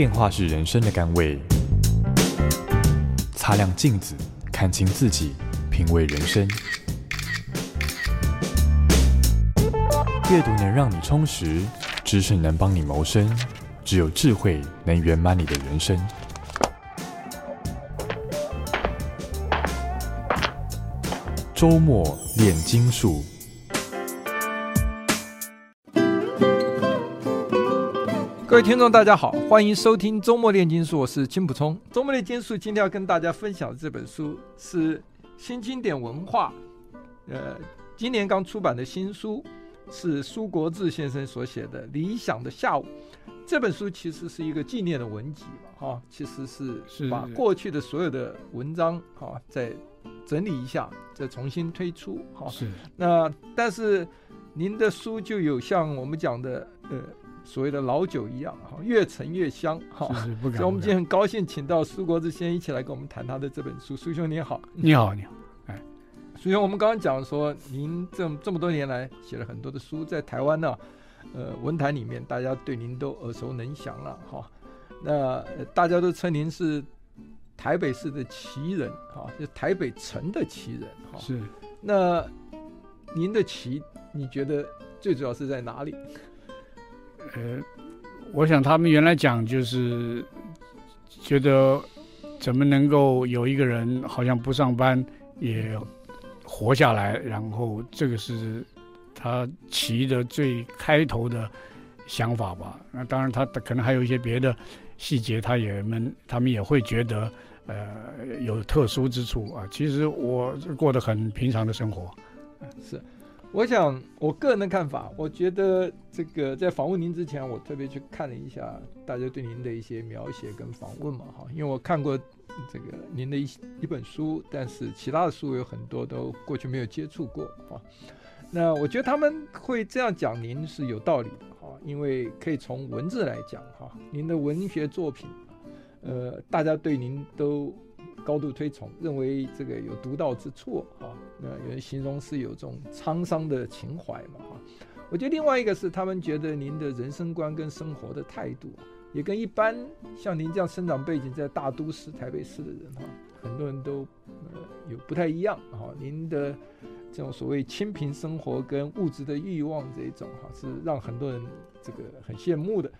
变化是人生的甘味。擦亮镜子，看清自己，品味人生。阅读能让你充实，知识能帮你谋生，只有智慧能圆满你的人生。周末练金术。各位听众，大家好，欢迎收听周末炼金术，我是金普聪。周末炼金术今天要跟大家分享的这本书是新经典文化，呃，今年刚出版的新书，是苏国志先生所写的《理想的下午》。这本书其实是一个纪念的文集嘛，哈、哦，其实是把过去的所有的文章哈、哦、再整理一下，再重新推出，哈、哦。是。那但是您的书就有像我们讲的，呃。所谓的老酒一样哈，越陈越香哈。所以我们今天很高兴请到苏国治先生一起来跟我们谈他的这本书。苏兄你好，你好你好，哎，苏兄，我们刚刚讲说您这这么多年来写了很多的书，在台湾呢，呃，文坛里面大家对您都耳熟能详了哈。那大家都称您是台北市的奇人哈，就台北城的奇人哈。是。那您的奇，你觉得最主要是在哪里？呃，我想他们原来讲就是觉得怎么能够有一个人好像不上班也活下来，然后这个是他骑的最开头的想法吧。那当然他可能还有一些别的细节，他也们他们也会觉得呃有特殊之处啊。其实我过得很平常的生活，是。我想，我个人的看法，我觉得这个在访问您之前，我特别去看了一下大家对您的一些描写跟访问嘛，哈，因为我看过这个您的一一本书，但是其他的书有很多都过去没有接触过，哈。那我觉得他们会这样讲您是有道理的，哈，因为可以从文字来讲，哈，您的文学作品，呃，大家对您都。高度推崇，认为这个有独到之处哈。那有人形容是有这种沧桑的情怀嘛哈。我觉得另外一个是他们觉得您的人生观跟生活的态度，也跟一般像您这样生长背景在大都市台北市的人哈，很多人都呃有不太一样哈。您的这种所谓清贫生活跟物质的欲望这一种哈，是让很多人这个很羡慕的。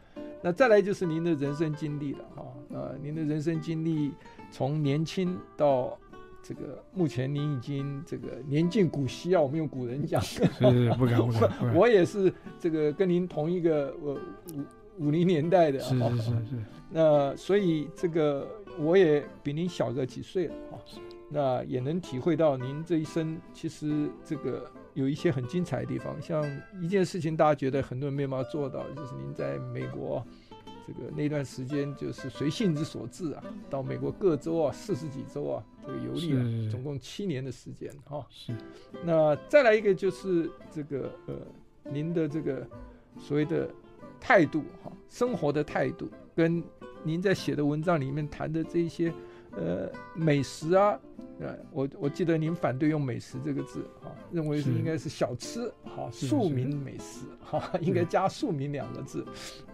那再来就是您的人生经历了哈，呃，您的人生经历。从年轻到这个目前，您已经这个年近古稀啊，我们用古人讲，是是不敢不敢。我也是这个跟您同一个我五五零年代的，是是是是。那所以这个我也比您小个几岁了啊，那也能体会到您这一生其实这个有一些很精彩的地方。像一件事情，大家觉得很多人没办法做到，就是您在美国。这个那段时间就是随性之所至啊，到美国各州啊，四十几州啊，这个游历啊，总共七年的时间哈。是。那再来一个就是这个呃，您的这个所谓的态度哈，生活的态度，跟您在写的文章里面谈的这一些呃美食啊。呃，我我记得您反对用“美食”这个字，哈，认为是应该是小吃，哈，庶民美食，哈，应该加“庶民”两个字。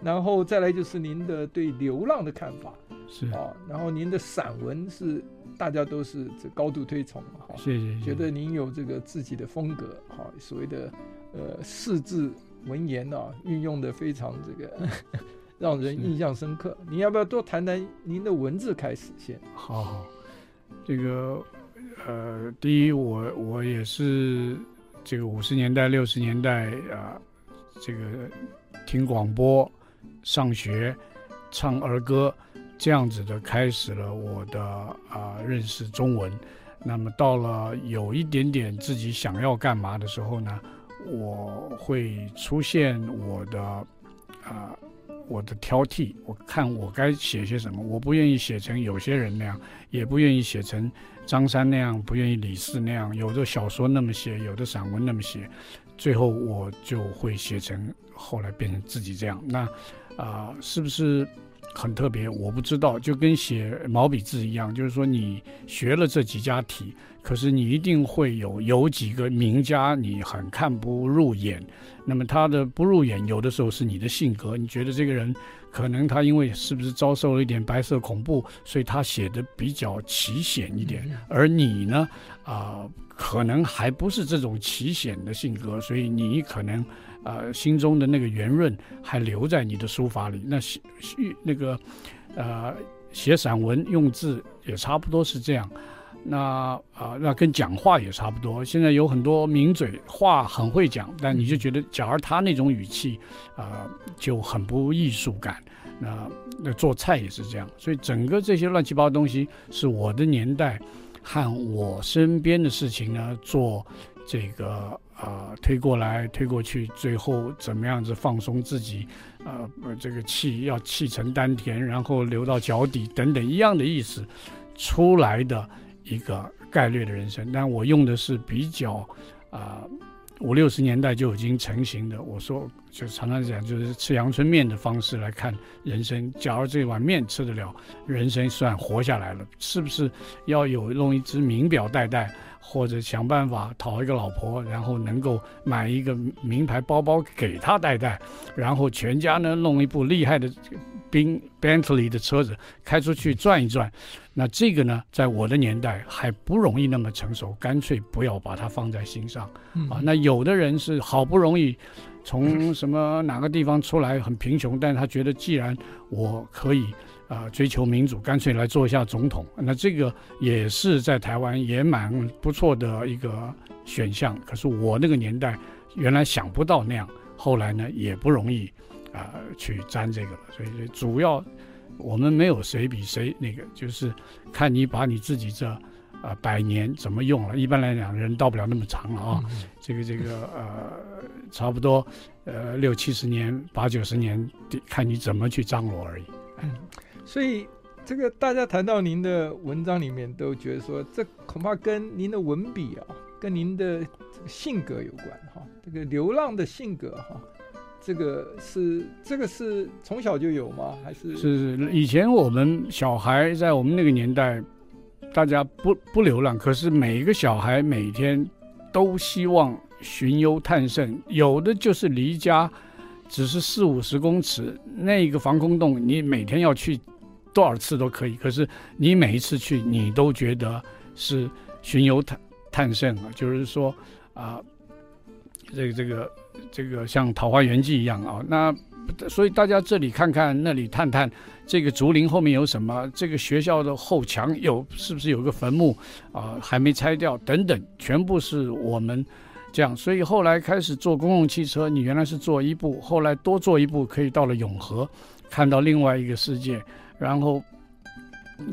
然后再来就是您的对流浪的看法，是啊，然后您的散文是大家都是这高度推崇，哈，谢谢，觉得您有这个自己的风格，哈，所谓的呃四字文言啊，运用的非常这个让人印象深刻。你要不要多谈谈您的文字开始先？好好，这个。呃，第一，我我也是这个五十年代、六十年代啊，这个听广播、上学、唱儿歌这样子的，开始了我的啊认识中文。那么到了有一点点自己想要干嘛的时候呢，我会出现我的啊。我的挑剔，我看我该写些什么。我不愿意写成有些人那样，也不愿意写成张三那样，不愿意李四那样。有的小说那么写，有的散文那么写，最后我就会写成后来变成自己这样。那啊、是不是很特别？我不知道，就跟写毛笔字一样，就是说你学了这几家体，可是你一定会有有几个名家你很看不入眼。那么他的不入眼，有的时候是你的性格，你觉得这个人可能他因为是不是遭受了一点白色恐怖，所以他写的比较奇险一点。而你呢，啊、呃，可能还不是这种奇险的性格，所以你可能啊、呃，心中的那个圆润还留在你的书法里。那写那个呃，写散文用字也差不多是这样。那啊、呃，那跟讲话也差不多。现在有很多名嘴，话很会讲，但你就觉得，假如他那种语气，啊、呃，就很不艺术感。那那做菜也是这样，所以整个这些乱七八糟东西，是我的年代和我身边的事情呢，做这个啊、呃、推过来推过去，最后怎么样子放松自己，呃，这个气要气沉丹田，然后流到脚底等等一样的意思出来的。一个概率的人生，但我用的是比较啊五六十年代就已经成型的。我说就常常讲，就是吃阳春面的方式来看人生。假如这碗面吃得了，人生算活下来了。是不是要有弄一只名表戴戴，或者想办法讨一个老婆，然后能够买一个名牌包包给她戴戴，然后全家呢弄一部厉害的宾 Bentley 的车子开出去转一转？那这个呢，在我的年代还不容易那么成熟，干脆不要把它放在心上、嗯、啊。那有的人是好不容易从什么哪个地方出来，很贫穷，但是他觉得既然我可以啊追求民主，干脆来做一下总统。那这个也是在台湾也蛮不错的一个选项。可是我那个年代原来想不到那样，后来呢也不容易啊去沾这个了。所以主要。我们没有谁比谁那个，就是看你把你自己这啊、呃、百年怎么用了。一般来讲，人到不了那么长了啊。嗯、这个这个呃，差不多呃六七十年、八九十年，看你怎么去张罗而已。嗯，所以这个大家谈到您的文章里面，都觉得说，这恐怕跟您的文笔啊，跟您的这个性格有关哈。这个流浪的性格哈。这个是这个是从小就有吗？还是是是以前我们小孩在我们那个年代，大家不不流浪，可是每一个小孩每天都希望寻幽探胜，有的就是离家只是四五十公尺，那个防空洞你每天要去多少次都可以，可是你每一次去你都觉得是寻幽探探胜啊，就是说啊，这个这个。这个像《桃花源记》一样啊，那所以大家这里看看，那里探探，这个竹林后面有什么？这个学校的后墙有是不是有个坟墓啊？还没拆掉等等，全部是我们这样。所以后来开始坐公共汽车，你原来是坐一部，后来多坐一部可以到了永和，看到另外一个世界。然后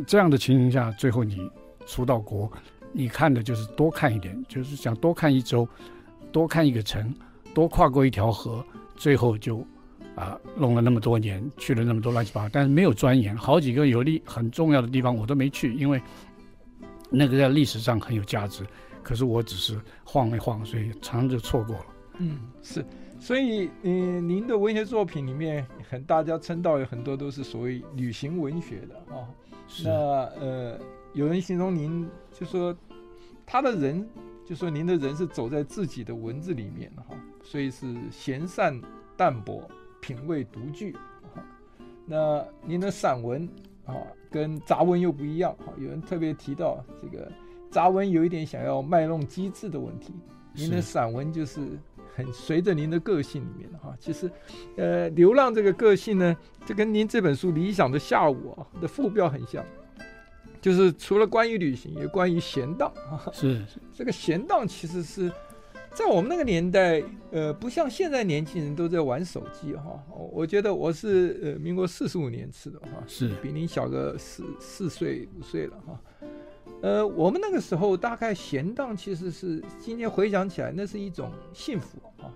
这样的情形下，最后你出到国，你看的就是多看一点，就是想多看一周，多看一个城。多跨过一条河，最后就啊弄了那么多年，去了那么多乱七八糟，但是没有钻研好几个有利很重要的地方，我都没去，因为那个在历史上很有价值。可是我只是晃一晃，所以常常就错过了。嗯，是，所以嗯，您的文学作品里面，很大家称道有很多都是所谓旅行文学的啊、哦。那呃，有人形容您就说他的人。就说您的人是走在自己的文字里面哈，所以是闲散淡泊，品味独具哈。那您的散文啊，跟杂文又不一样哈。有人特别提到这个杂文有一点想要卖弄机智的问题，您的散文就是很随着您的个性里面的哈。其实，呃，流浪这个个性呢，就跟您这本书《理想的下午》啊的副标很像。就是除了关于旅行，也关于闲荡啊。是，这个闲荡，其实是在我们那个年代，呃，不像现在年轻人都在玩手机哈。我觉得我是呃民国四十五年次的哈，是比您小个四四岁五岁了哈。呃，我们那个时候大概闲荡，其实是今天回想起来，那是一种幸福啊。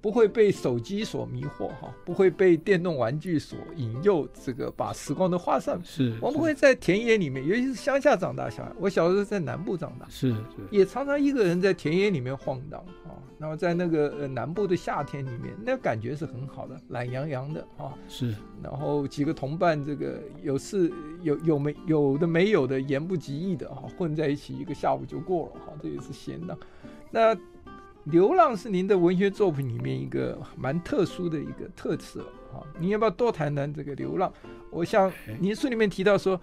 不会被手机所迷惑哈，不会被电动玩具所引诱，这个把时光都花上。是，我们会在田野里面，尤其是乡下长大小孩。我小时候在南部长大，是是，也常常一个人在田野里面晃荡啊。然后在那个呃南部的夏天里面，那感觉是很好的，懒洋洋的啊。是，然后几个同伴，这个有事有有没有的没有的，言不及义的哈，混在一起，一个下午就过了哈。这也是闲的。那。流浪是您的文学作品里面一个蛮特殊的一个特色啊，你要不要多谈谈这个流浪？我想您书里面提到说，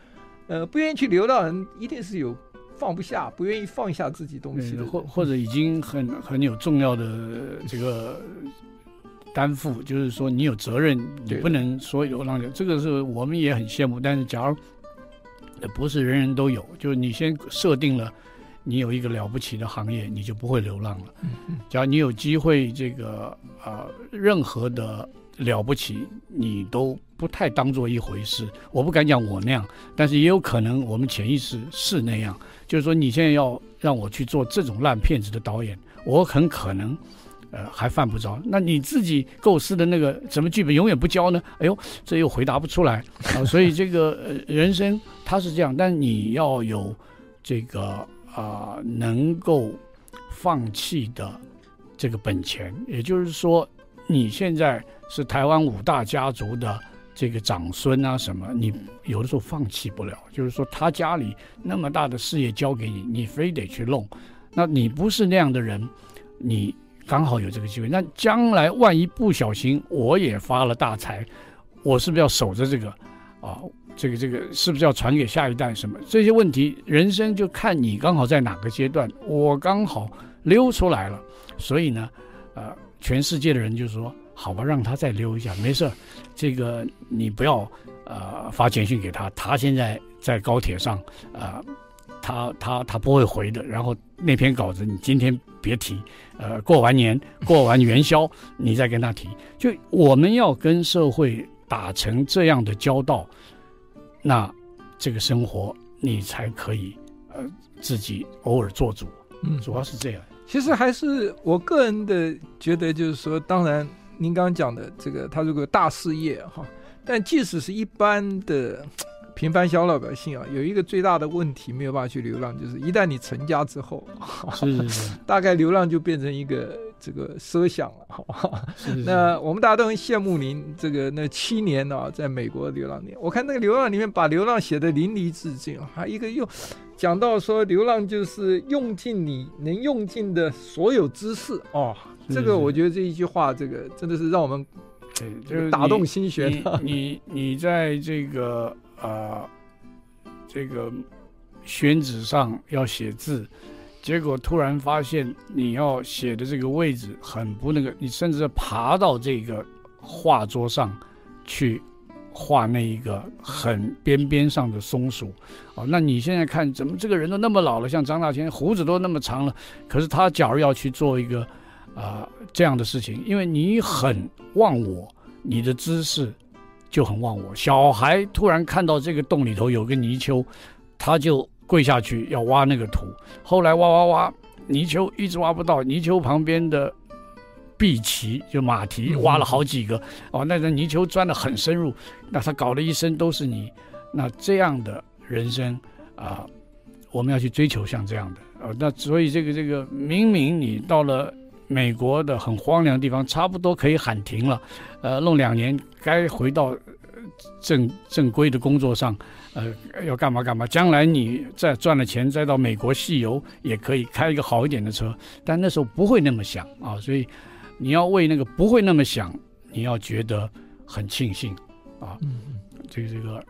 呃，不愿意去流浪人一定是有放不下，不愿意放下自己东西的，或或者已经很很有重要的这个担负，就是说你有责任，你不能说流浪者，这个是我们也很羡慕。但是假如不是人人都有，就是你先设定了。你有一个了不起的行业，你就不会流浪了。只要你有机会，这个啊、呃，任何的了不起，你都不太当做一回事。我不敢讲我那样，但是也有可能我们潜意识是那样。就是说，你现在要让我去做这种烂片子的导演，我很可能呃还犯不着。那你自己构思的那个什么剧本永远不交呢？哎呦，这又回答不出来啊、呃。所以这个呃人生它是这样，但你要有这个。啊、能够放弃的这个本钱，也就是说，你现在是台湾五大家族的这个长孙啊，什么，你有的时候放弃不了。就是说，他家里那么大的事业交给你，你非得去弄。那你不是那样的人，你刚好有这个机会。那将来万一不小心我也发了大财，我是不是要守着这个啊？这个这个是不是要传给下一代？什么这些问题，人生就看你刚好在哪个阶段。我刚好溜出来了，所以呢，呃，全世界的人就说：好吧，让他再溜一下，没事。这个你不要呃发简讯给他，他现在在高铁上，呃，他他他不会回的。然后那篇稿子你今天别提，呃，过完年过完元宵你再跟他提。就我们要跟社会打成这样的交道。那这个生活你才可以呃自己偶尔做主，嗯，主要是这样。其实还是我个人的觉得，就是说，当然您刚刚讲的这个，他如果大事业哈，但即使是一般的平凡小老百姓啊，有一个最大的问题没有办法去流浪，就是一旦你成家之后，是是是，大概流浪就变成一个。这个奢想了，好吧？那我们大家都很羡慕您这个那七年啊，在美国的流浪年。我看那个流浪里面把流浪写的淋漓尽致，还一个又讲到说流浪就是用尽你能用尽的所有知识哦。这个我觉得这一句话，这个真的是让我们对打动心弦。你你，你在这个啊这个宣纸上要写字。结果突然发现，你要写的这个位置很不那个，你甚至爬到这个画桌上去画那一个很边边上的松鼠，哦，那你现在看怎么这个人都那么老了，像张大千胡子都那么长了，可是他假如要去做一个啊、这样的事情，因为你很忘我，你的姿势就很忘我。小孩突然看到这个洞里头有个泥鳅，他就。跪下去要挖那个土，后来挖挖挖，泥鳅一直挖不到，泥鳅旁边的赑屭就马蹄挖了好几个，哦，那个泥鳅钻得很深入，那他搞了一身都是泥，那这样的人生啊，我们要去追求像这样的，呃，那所以这个这个，明明你到了美国的很荒凉的地方，差不多可以喊停了，呃，弄两年该回到正正规的工作上。呃，要干嘛干嘛？将来你再赚了钱，再到美国西游，也可以开一个好一点的车。但那时候不会那么想啊，所以你要为那个不会那么想，你要觉得很庆幸啊。嗯，这个这个，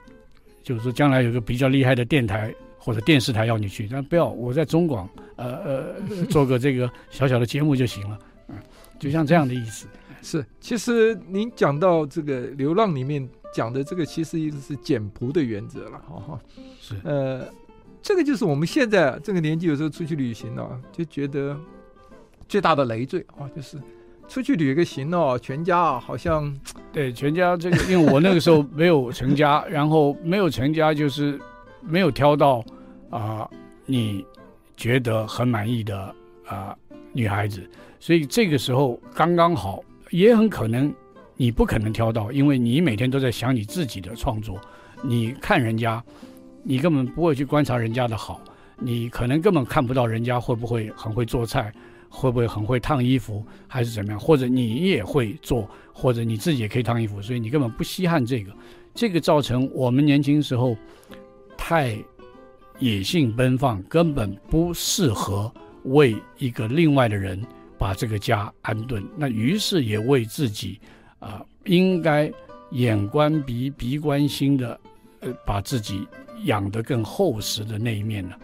就是说将来有个比较厉害的电台或者电视台要你去，但不要我在中广，呃呃，做个这个小小的节目就行了。嗯，就像这样的意思。是，其实您讲到这个流浪里面。讲的这个其实一个是简朴的原则了，哈哈，是呃，这个就是我们现在这个年纪有时候出去旅行呢、啊，就觉得最大的累赘啊，就是出去旅个行哦，全家啊好像对全家这个，因为我那个时候没有成家，然后没有成家就是没有挑到啊、呃、你觉得很满意的啊、呃、女孩子，所以这个时候刚刚好，也很可能。你不可能挑到，因为你每天都在想你自己的创作。你看人家，你根本不会去观察人家的好，你可能根本看不到人家会不会很会做菜，会不会很会烫衣服，还是怎么样？或者你也会做，或者你自己也可以烫衣服，所以你根本不稀罕这个。这个造成我们年轻时候太野性奔放，根本不适合为一个另外的人把这个家安顿。那于是也为自己。啊，应该眼观鼻，鼻观心的，呃，把自己养得更厚实的那一面呢，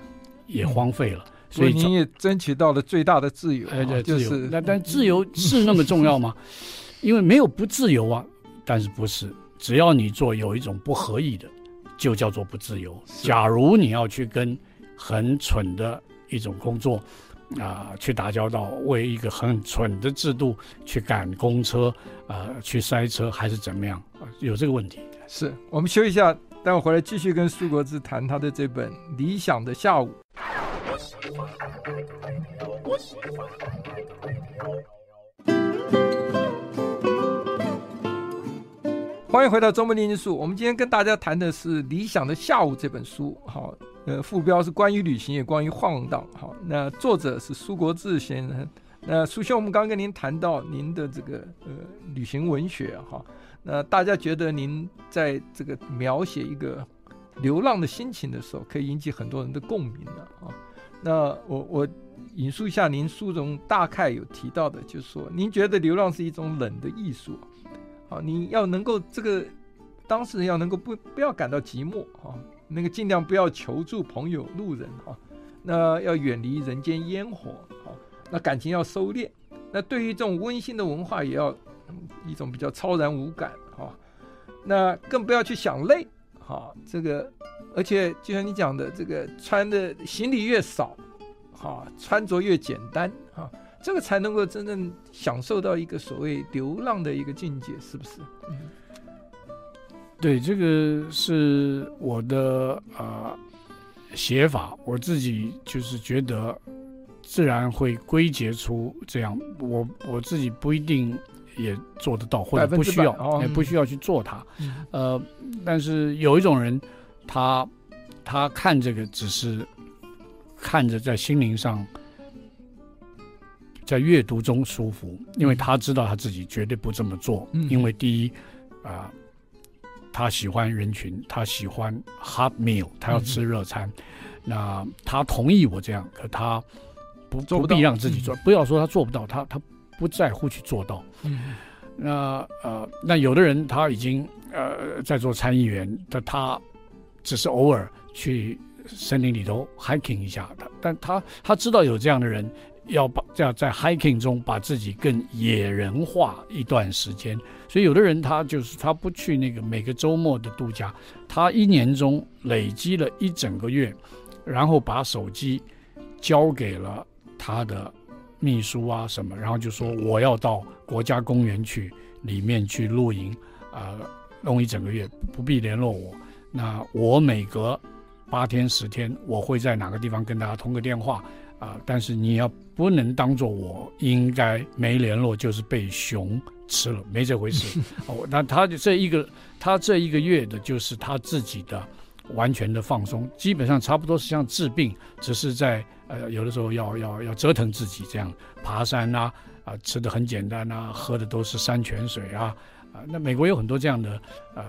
也荒废了。嗯、所以你也争取到了最大的自由，哎，对，就是、自由。那但自由是那么重要吗？因为没有不自由啊。但是不是，只要你做有一种不合意的，就叫做不自由。假如你要去跟很蠢的一种工作啊、去打交道，为一个很蠢的制度去赶公车啊、去塞车，还是怎么样？有这个问题。是我们休息一下，待会回来继续跟苏国志谈他的这本《理想的下午》。欢迎回到周末炼金术。我们今天跟大家谈的是《理想的下午》这本书。好，呃，副标是关于旅行，也关于晃荡。好，那作者是苏国志先生。那苏兄，我们刚跟您谈到您的这个呃旅行文学。哈，那大家觉得您在这个描写一个流浪的心情的时候，可以引起很多人的共鸣的啊。那我我引述一下您书中大概有提到的，就是说，您觉得流浪是一种冷的艺术。啊你要能够这个当事人要能够不不要感到寂寞啊，那个尽量不要求助朋友、路人啊，那要远离人间烟火啊，那感情要收敛，那对于这种温馨的文化也要一种比较超然无感啊，那更不要去想累啊，这个而且就像你讲的，这个穿的行李越少，啊，穿着越简单啊。这个才能够真正享受到一个所谓流浪的一个境界，是不是？嗯，对，这个是我的啊、呃、写法，我自己就是觉得自然会归结出这样。我我自己不一定也做得到，或者不需要，也、哦、不需要去做它。嗯、呃，但是有一种人，他他看这个只是看着在心灵上。在阅读中舒服，因为他知道他自己绝对不这么做。嗯、因为第一，啊、呃，他喜欢人群，他喜欢 hot meal，他要吃热餐。嗯、那他同意我这样，可他不不必让自己做。嗯、不要说他做不到，他他不在乎去做到。嗯、那呃，那有的人他已经呃在做参议员，但他只是偶尔去森林里头 hiking 一下，他但他他知道有这样的人。要把这样在 hiking 中把自己更野人化一段时间，所以有的人他就是他不去那个每个周末的度假，他一年中累积了一整个月，然后把手机交给了他的秘书啊什么，然后就说我要到国家公园去里面去露营，啊、呃，弄一整个月不必联络我，那我每隔八天十天我会在哪个地方跟大家通个电话。啊！但是你要不能当做我应该没联络就是被熊吃了，没这回事。哦，那他这一个他这一个月的就是他自己的完全的放松，基本上差不多是像治病，只是在呃有的时候要要要折腾自己这样爬山啊啊，吃的很简单啊，喝的都是山泉水啊啊。那美国有很多这样的呃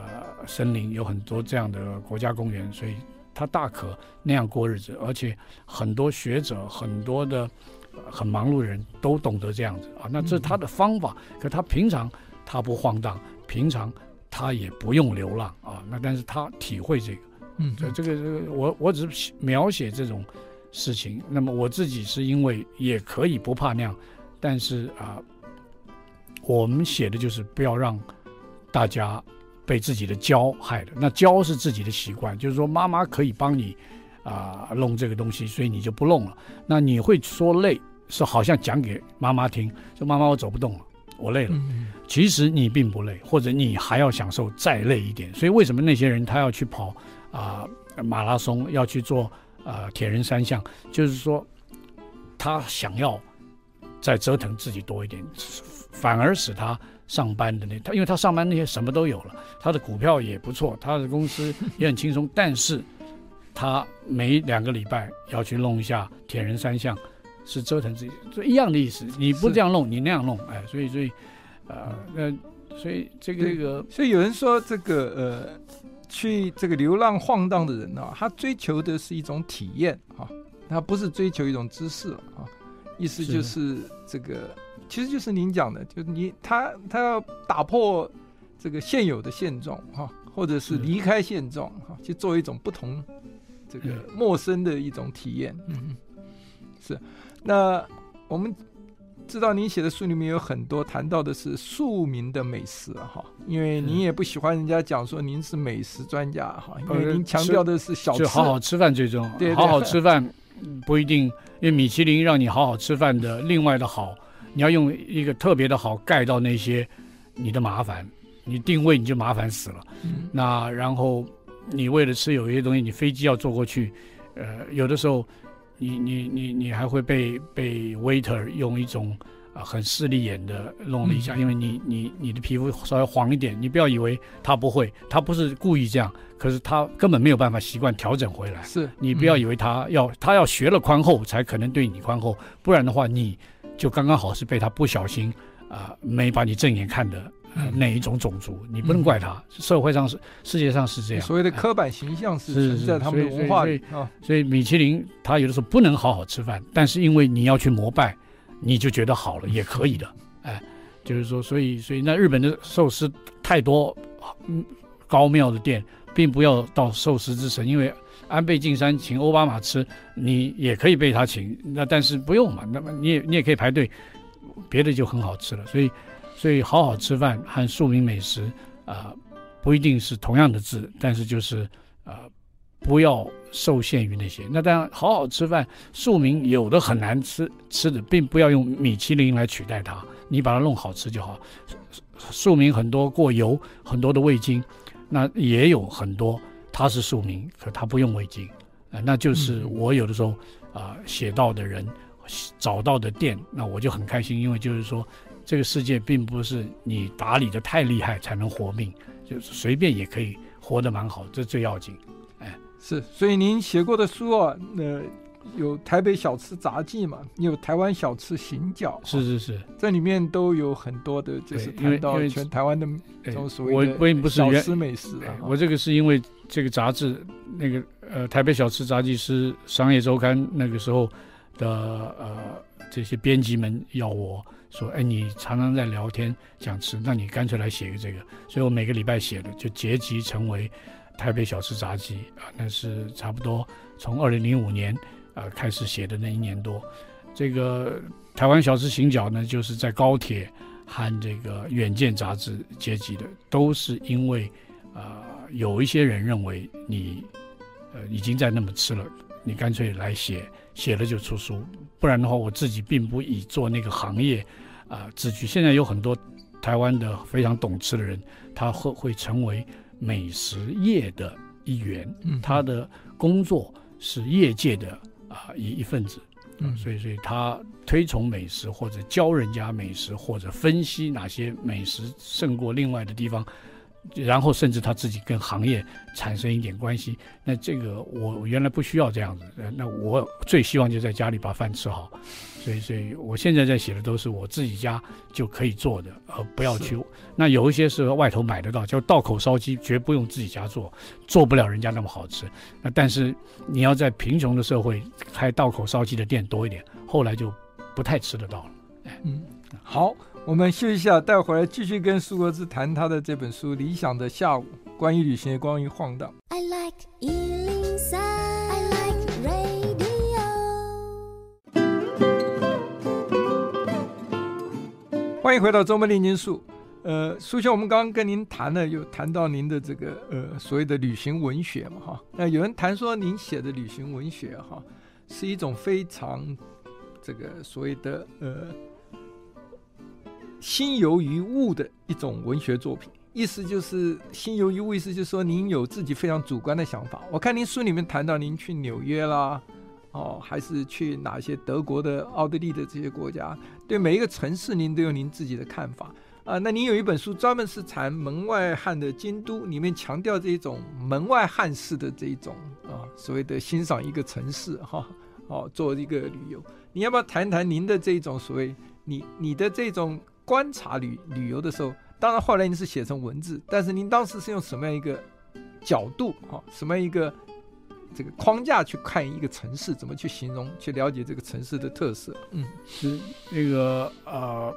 森林，有很多这样的国家公园，所以。他大可那样过日子，而且很多学者、很多的很忙碌的人都懂得这样子啊。那这是他的方法，可他平常他不晃荡，平常他也不用流浪啊。那但是他体会这个，嗯，这这个这个，我我只是描写这种事情。那么我自己是因为也可以不怕那样，但是啊，我们写的就是不要让大家。被自己的骄害了，那骄是自己的习惯，就是说妈妈可以帮你啊、呃、弄这个东西，所以你就不弄了。那你会说累，是好像讲给妈妈听，说妈妈我走不动了，我累了。嗯、其实你并不累，或者你还要享受再累一点。所以为什么那些人他要去跑啊、呃、马拉松，要去做啊、呃、铁人三项，就是说他想要再折腾自己多一点，反而使他。上班的那他，因为他上班那些什么都有了，他的股票也不错，他的公司也很轻松，但是他每两个礼拜要去弄一下铁人三项，是折腾自己，就一样的意思。你不这样弄，你那样弄，哎，所以所以，呃，那所以这个这个，所以有人说这个呃，去这个流浪晃荡的人啊，他追求的是一种体验啊，他不是追求一种知识啊，意思就是这个。其实就是您讲的，就是你他他要打破这个现有的现状哈，或者是离开现状哈，去做一种不同这个陌生的一种体验。嗯嗯，是。那我们知道您写的书里面有很多谈到的是庶民的美食哈，因为您也不喜欢人家讲说您是美食专家哈，因为您强调的是小吃，好好吃饭最重要。对，对，好好吃饭不一定，因为米其林让你好好吃饭的另外的好，你要用一个特别的好盖到那些你的麻烦，你定位你就麻烦死了。嗯，那然后你为了吃有一些东西，你飞机要坐过去，呃，有的时候。你你你你还会被被 waiter 用一种啊很势利眼的弄了一下，嗯、因为你你你的皮肤稍微黄一点，你不要以为他不会，他不是故意这样，可是他根本没有办法习惯调整回来。是你不要以为他要、嗯、他要学了宽厚才可能对你宽厚，不然的话你就刚刚好是被他不小心啊、呃、没把你正眼看的。呃，哪一种种族，你不能怪他。嗯、社会上是，世界上是这样。所谓的刻板形象是存在他们的文化里啊。所以米其林他有的时候不能好好吃饭，但是因为你要去膜拜，你就觉得好了，也可以的。哎，就是说，所以所以那日本的寿司太多，嗯，高妙的店，并不要到寿司之神，因为安倍晋三请奥巴马吃，你也可以被他请，那但是不用嘛，那么你也你也可以排队，别的就很好吃了，所以。所以，好好吃饭和庶民美食啊、不一定是同样的字，但是就是啊、呃，不要受限于那些。那当然，好好吃饭，庶民有的很难吃吃的，并不要用米其林来取代它，你把它弄好吃就好。庶民很多过油，很多的味精，那也有很多他是庶民，可他不用围巾啊、呃，那就是我有的时候啊、呃、写到的人找到的店，那我就很开心，因为就是说。这个世界并不是你打理的太厉害才能活命，就是随便也可以活得蛮好，这最要紧。哎，是，所以您写过的书啊，那、呃、有台北小吃杂记嘛，有台湾小吃行脚，是是是，这里面都有很多的，就是谈到全台湾的这种所谓的小吃美食啊。我这个是因为这个杂志，那个呃台北小吃杂记师商业周刊那个时候的呃这些编辑们要我。说，哎，你常常在聊天讲吃，那你干脆来写个这个。所以我每个礼拜写的就结集成为台北小吃杂记啊，那是差不多从二零零五年啊开始写的那一年多。这个台湾小吃行脚呢，就是在高铁和这个远见杂志结集的，都是因为啊有一些人认为你呃已经在那么吃了，你干脆来写。写了就出书，不然的话，我自己并不以做那个行业啊、呃、自居。现在有很多台湾的非常懂吃的人，他会会成为美食业的一员，嗯、他的工作是业界的啊一、呃、一份子，嗯，所以所以他推崇美食，或者教人家美食，或者分析哪些美食胜过另外的地方。然后甚至他自己跟行业产生一点关系，那这个我原来不需要这样子，那我最希望就在家里把饭吃好，所以所以我现在在写的都是我自己家就可以做的，而不要去。那有一些是外头买得到，叫道口烧鸡，绝不用自己家做，做不了人家那么好吃。那但是你要在贫穷的社会开道口烧鸡的店多一点，后来就不太吃得到了。哎，嗯，好。我们休息一下，待会儿继续跟苏国志谈他的这本书《理想的下午》，关于旅行，关于晃荡。I like 103, I like radio。欢迎回到周末炼金术。呃，苏兄，我们刚刚跟您谈了，有谈到您的这个呃所谓的旅行文学嘛，哈。那有人谈说您写的旅行文学，哈，是一种非常这个所谓的呃。心游于物的一种文学作品，意思就是心游于物，意思就是说您有自己非常主观的想法。我看您书里面谈到您去纽约啦，哦，还是去哪些德国的、奥地利的这些国家，对每一个城市您都有您自己的看法啊。那您有一本书专门是谈门外汉的京都，里面强调这一种门外汉式的这一种啊，所谓的欣赏一个城市哈，哦，做一个旅游。你要不要谈谈您的这种所谓你你的这种？观察旅旅游的时候，当然后来您是写成文字，但是您当时是用什么样一个角度啊，什么样一个这个框架去看一个城市，怎么去形容，去了解这个城市的特色？嗯，是那个呃，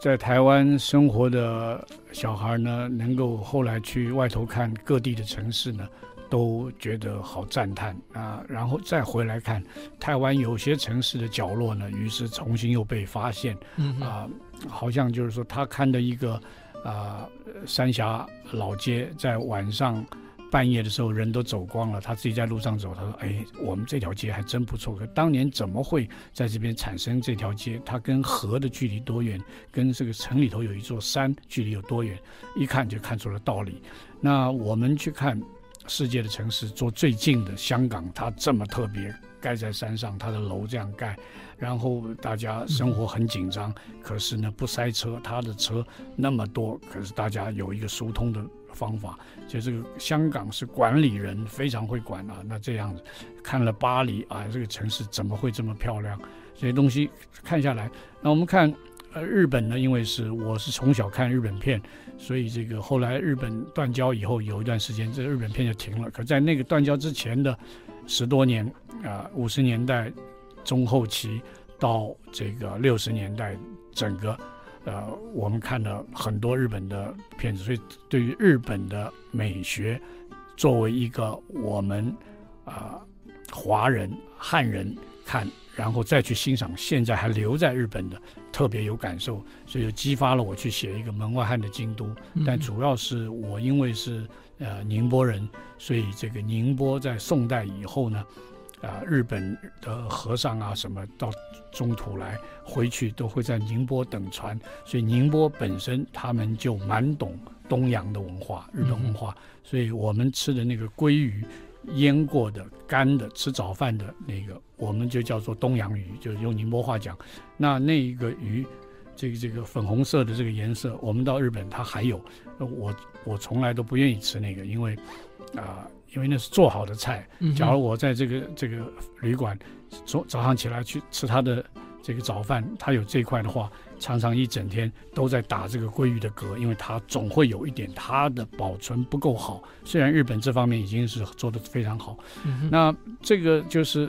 在台湾生活的小孩呢，能够后来去外头看各地的城市呢，都觉得好赞叹啊。然后再回来看台湾有些城市的角落呢，于是重新又被发现。嗯啊，好像就是说他看的一个啊三峡老街，在晚上。半夜的时候人都走光了，他自己在路上走，他说：“哎，我们这条街还真不错。可当年怎么会在这边产生这条街？它跟河的距离多远？跟这个城里头有一座山距离有多远？一看就看出了道理。那我们去看世界的城市，坐最近的香港，它这么特别，盖在山上，它的楼这样盖，然后大家生活很紧张，可是呢不塞车，它的车那么多，可是大家有一个疏通的。”方法，就这个香港是管理人非常会管啊。那这样子看了巴黎啊，这个城市怎么会这么漂亮？这些东西看下来，那我们看呃日本呢，因为是我是从小看日本片，所以这个后来日本断交以后，有一段时间这日本片就停了。可在那个断交之前的十多年啊，五十年代中后期到这个六十年代，整个。呃，我们看了很多日本的片子，所以对于日本的美学，作为一个我们啊、华人汉人看，然后再去欣赏现在还留在日本的，特别有感受，所以就激发了我去写一个门外汉的京都。但主要是我因为是呃宁波人，所以这个宁波在宋代以后呢。啊，日本的和尚啊，什么到中土来回去都会在宁波等船，所以宁波本身他们就蛮懂东洋的文化，日本文化。嗯、所以我们吃的那个鲑鱼，腌过的干的，吃早饭的那个，我们就叫做东洋鱼，就是用宁波话讲。那那一个鱼，这个这个粉红色的这个颜色，我们到日本它还有，我我从来都不愿意吃那个，因为啊。因为那是做好的菜。假如我在这个这个旅馆，早早上起来去吃他的这个早饭，他有这块的话，常常一整天都在打这个鲑鱼的嗝，因为它总会有一点它的保存不够好。虽然日本这方面已经是做得非常好，嗯、那这个就是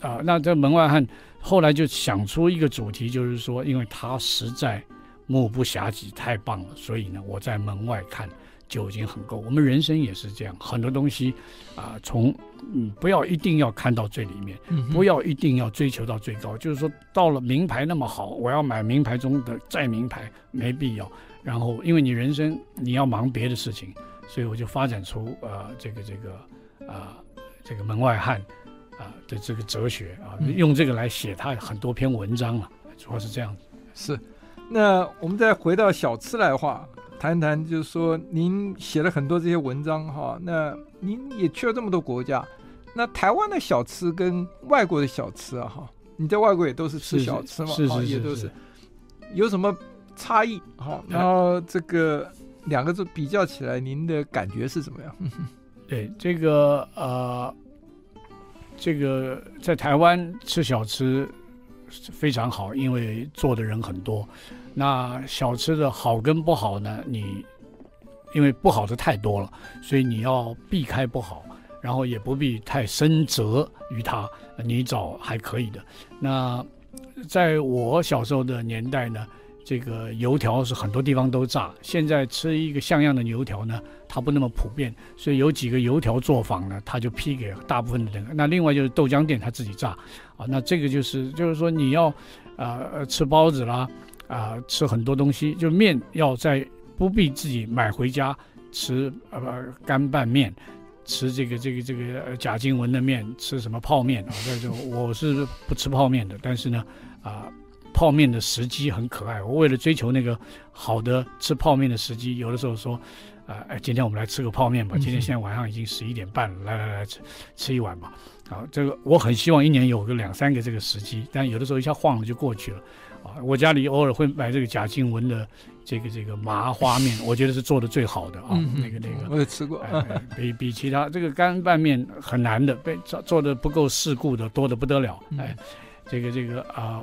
啊、呃，那这门外汉后来就想出一个主题，就是说，因为他实在目不暇给，太棒了，所以呢，我在门外看。就已经很够。我们人生也是这样，很多东西啊、呃，从嗯，不要一定要看到最里面，嗯、不要一定要追求到最高。就是说，到了名牌那么好，我要买名牌中的再名牌，没必要。然后，因为你人生你要忙别的事情，所以我就发展出呃这个这个啊、呃、这个门外汉啊的这个哲学啊，用这个来写他很多篇文章了，主要是这样子。是，那我们再回到小吃来话。谈谈，就是说，您写了很多这些文章哈，那您也去了这么多国家，那台湾的小吃跟外国的小吃啊哈，你在外国也都是吃小吃嘛，是是是，也都是，有什么差异哈？然后这个两个字比较起来，您的感觉是怎么样？对，这个呃，这个在台湾吃小吃非常好，因为做的人很多。那小吃的好跟不好呢？你因为不好的太多了，所以你要避开不好，然后也不必太深责于它，你找还可以的。那在我小时候的年代呢，这个油条是很多地方都炸。现在吃一个像样的油条呢，它不那么普遍，所以有几个油条作坊呢，它就批给大部分的人。那另外就是豆浆店，他自己炸啊。那这个就是就是说你要啊呃吃包子啦。啊、呃，吃很多东西，就面要在不必自己买回家吃，呃，干拌面，吃这个这个这个贾静雯的面，吃什么泡面啊？这就我是不吃泡面的，但是呢，啊、呃，泡面的时机很可爱。我为了追求那个好的吃泡面的时机，有的时候说，啊、呃，今天我们来吃个泡面吧。今天现在晚上已经十一点半了，来来来吃吃一碗吧。啊，这个我很希望一年有个两三个这个时机，但有的时候一下晃了就过去了。啊，我家里偶尔会买这个贾静雯的这个这个麻花面，我觉得是做的最好的啊。嗯、那个那个，我也吃过。哎、比比其他这个干拌面很难的，被做做的不够世故的多的不得了。哎，这个这个啊、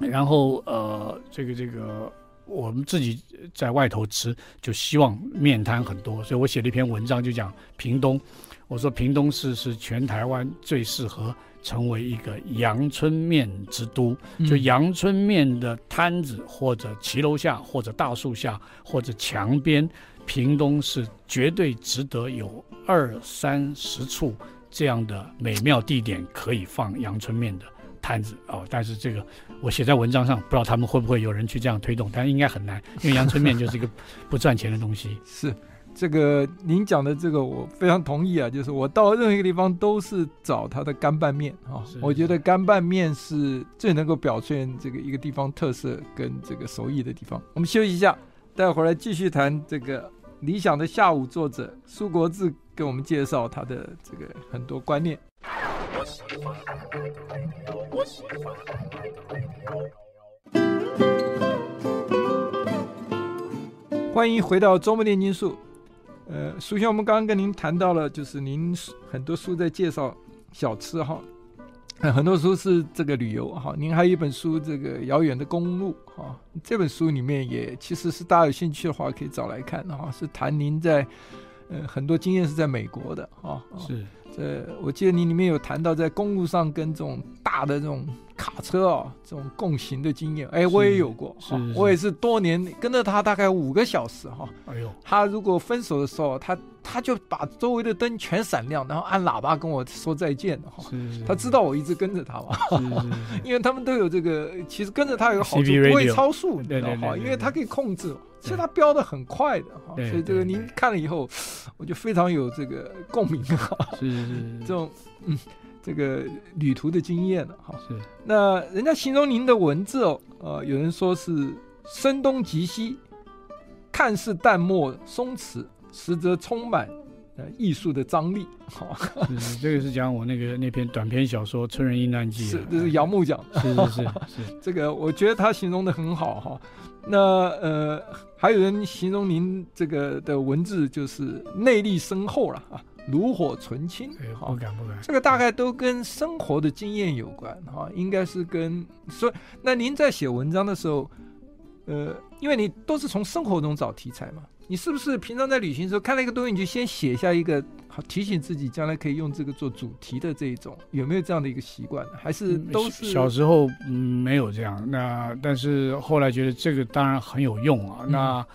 呃，然后呃，这个这个我们自己在外头吃，就希望面摊很多，所以我写了一篇文章，就讲屏东。我说屏东市是全台湾最适合。成为一个阳春面之都。就阳春面的摊子，或者骑楼下，或者大树下，或者墙边，屏东是绝对值得有二三十处这样的美妙地点可以放阳春面的摊子哦。但是这个我写在文章上，不知道他们会不会有人去这样推动，但应该很难，因为阳春面就是一个不赚钱的东西。是。这个您讲的这个我非常同意啊，就是我到任何一个地方都是找它的干拌面啊，我觉得干拌面是最能够表现这个一个地方特色跟这个手艺的地方。我们休息一下，待会儿来继续谈这个理想的下午，作者苏国志给我们介绍他的这个很多观念。欢迎回到周末炼金术。呃，首先我们刚刚跟您谈到了，就是您很多书在介绍小吃哈，很多书是这个旅游哈，您还有一本书这个遥远的公路哈，这本书里面也其实是大家有兴趣的话可以找来看哈，是谈您在呃很多经验是在美国的哈，是。呃，我记得你里面有谈到在公路上跟这种大的这种卡车啊，这种共行的经验。哎，我也有过，是是是我也是多年跟着他大概五个小时哈。哎呦，他如果分手的时候，他他就把周围的灯全闪亮，然后按喇叭跟我说再见哈。他知道我一直跟着他嘛，因为他们都有这个，其实跟着他有个好处，不会超速，你知道吗？因为他可以控制。其实他飙的很快的哈，所以这个您看了以后，我就非常有这个共鸣哈，是是是，这种嗯，这个旅途的经验了哈。是，那人家形容您的文字哦，呃，有人说是声东击西，看似淡漠松弛，实则充满呃艺术的张力。哈，这个是讲我那个那篇短篇小说《春人遇难记》。是，这是杨牧讲的。是是是是，这个我觉得他形容的很好哈。那呃，还有人形容您这个的文字就是内力深厚了啊，炉火纯青。不敢不敢，这个大概都跟生活的经验有关哈，应该是跟所以。那您在写文章的时候，呃，因为你都是从生活中找题材嘛。你是不是平常在旅行的时候看了一个东西，你就先写下一个，好提醒自己将来可以用这个做主题的这一种，有没有这样的一个习惯？还是都是小时候嗯没有这样，那但是后来觉得这个当然很有用啊。嗯、那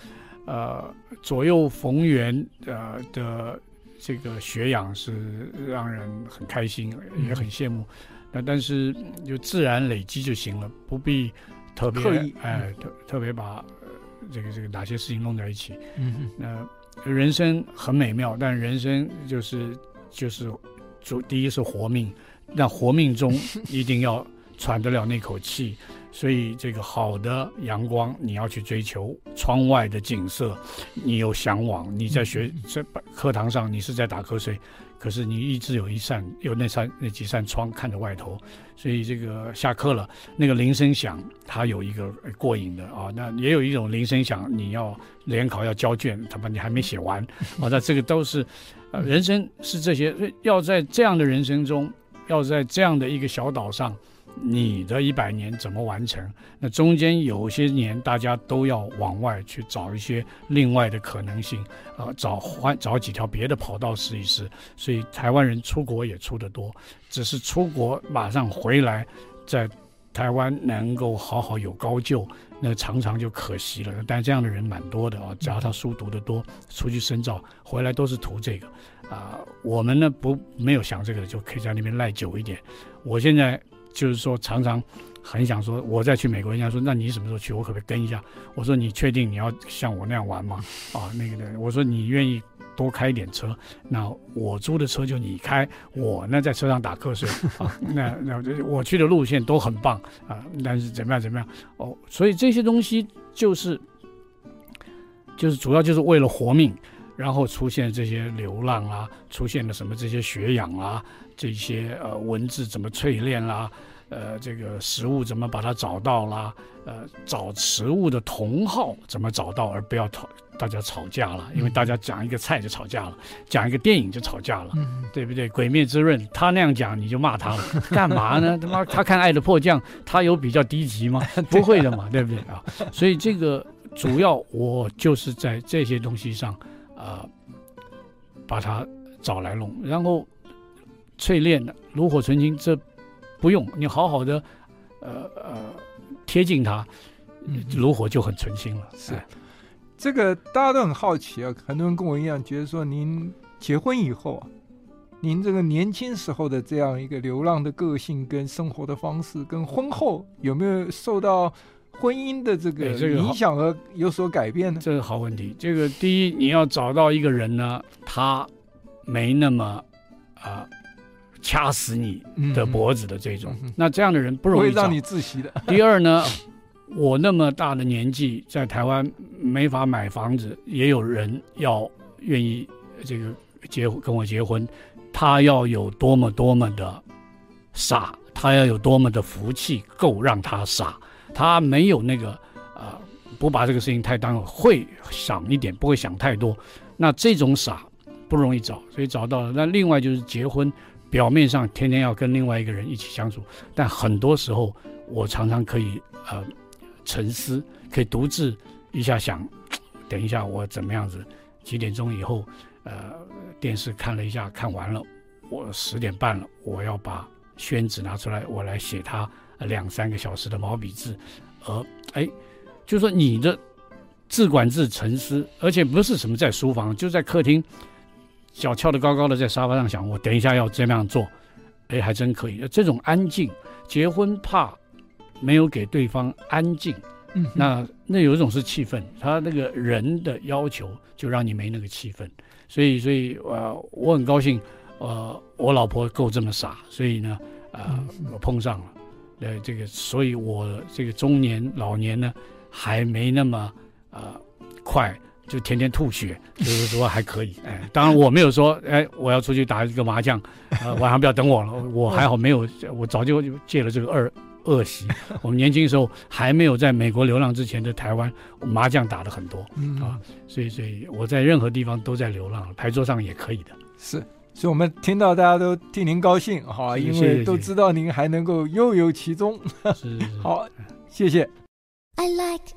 呃左右逢源呃的这个学养是让人很开心，也很羡慕。嗯、那但是就自然累积就行了，不必特别刻意哎特特别把。这个这个哪些事情弄在一起？嗯，那人生很美妙，但人生就是就是主第一是活命，那活命中一定要喘得了那口气，所以这个好的阳光你要去追求，窗外的景色你有向往，你在学在课堂上你是在打瞌睡。可是你一直有一扇，有那扇那几扇窗看着外头，所以这个下课了，那个铃声响，它有一个过瘾的啊。那也有一种铃声响，你要联考要交卷，他妈你还没写完啊。那这个都是，呃，人生是这些，要在这样的人生中，要在这样的一个小岛上。你的一百年怎么完成？那中间有些年，大家都要往外去找一些另外的可能性啊、呃，找换找几条别的跑道试一试。所以台湾人出国也出得多，只是出国马上回来，在台湾能够好好有高就，那常常就可惜了。但这样的人蛮多的啊，只要他书读得多，出去深造回来都是图这个啊、我们呢不没有想这个，就可以在那边赖久一点。我现在。就是说，常常很想说，我再去美国，人家说，那你什么时候去？我可不可以跟一下？我说，你确定你要像我那样玩吗？啊，那个的，我说你愿意多开一点车，那我租的车就你开，我呢在车上打瞌睡 啊。那那我去的路线都很棒啊，但是怎么样怎么样哦？所以这些东西就是就是主要就是为了活命，然后出现这些流浪啊，出现了什么这些血氧啊。这些呃文字怎么淬炼啦，呃这个食物怎么把它找到啦，呃找食物的同号怎么找到，而不要吵大家吵架了，因为大家讲一个菜就吵架了，讲一个电影就吵架了，嗯、对不对？《鬼灭之刃》他那样讲你就骂他了，干嘛呢？他妈他看《爱的迫降》，他有比较低级吗？不会的嘛，对不对啊？所以这个主要我就是在这些东西上啊、呃，把它找来弄，然后。淬炼的炉火纯青，这不用，你好好的，呃呃，贴近他，炉火就很纯青了。是，这个大家都很好奇啊，很多人跟我一样觉得说，您结婚以后啊，您这个年轻时候的这样一个流浪的个性跟生活的方式，跟婚后有没有受到婚姻的这个影响而有所改变呢？这个好问题。这个第一，你要找到一个人呢，他没那么啊。呃掐死你的脖子的这种，嗯、那这样的人不容易会让你窒息的。第二呢，我那么大的年纪在台湾没法买房子，也有人要愿意这个结跟我结婚，他要有多么多么的傻，他要有多么的福气够让他傻，他没有那个啊、呃，不把这个事情太当会想一点，不会想太多，那这种傻不容易找，所以找到了。那另外就是结婚。表面上天天要跟另外一个人一起相处，但很多时候我常常可以呃沉思，可以独自一下想，等一下我怎么样子？几点钟以后，呃，电视看了一下，看完了，我十点半了，我要把宣纸拿出来，我来写他两三个小时的毛笔字，而哎，就说你的自管自沉思，而且不是什么在书房，就在客厅。脚翘得高高的，在沙发上想，我等一下要这样做，哎，还真可以。这种安静，结婚怕没有给对方安静，嗯，那那有一种是气氛，他那个人的要求就让你没那个气氛，所以，所以，呃，我很高兴，呃，我老婆够这么傻，所以呢，呃，我碰上了，呃，这个，所以我这个中年老年呢，还没那么呃快。就天天吐血，就是说还可以。哎，当然我没有说，哎，我要出去打一个麻将，呃，晚上不要等我了。我还好没有，我早就戒了这个恶恶习。我们年轻的时候还没有在美国流浪之前的台湾，麻将打的很多啊，所以所以我在任何地方都在流浪，牌桌上也可以的。是，所以我们听到大家都替您高兴，好，因为都知道您还能够悠游其中。是，是，是，好，谢谢。I like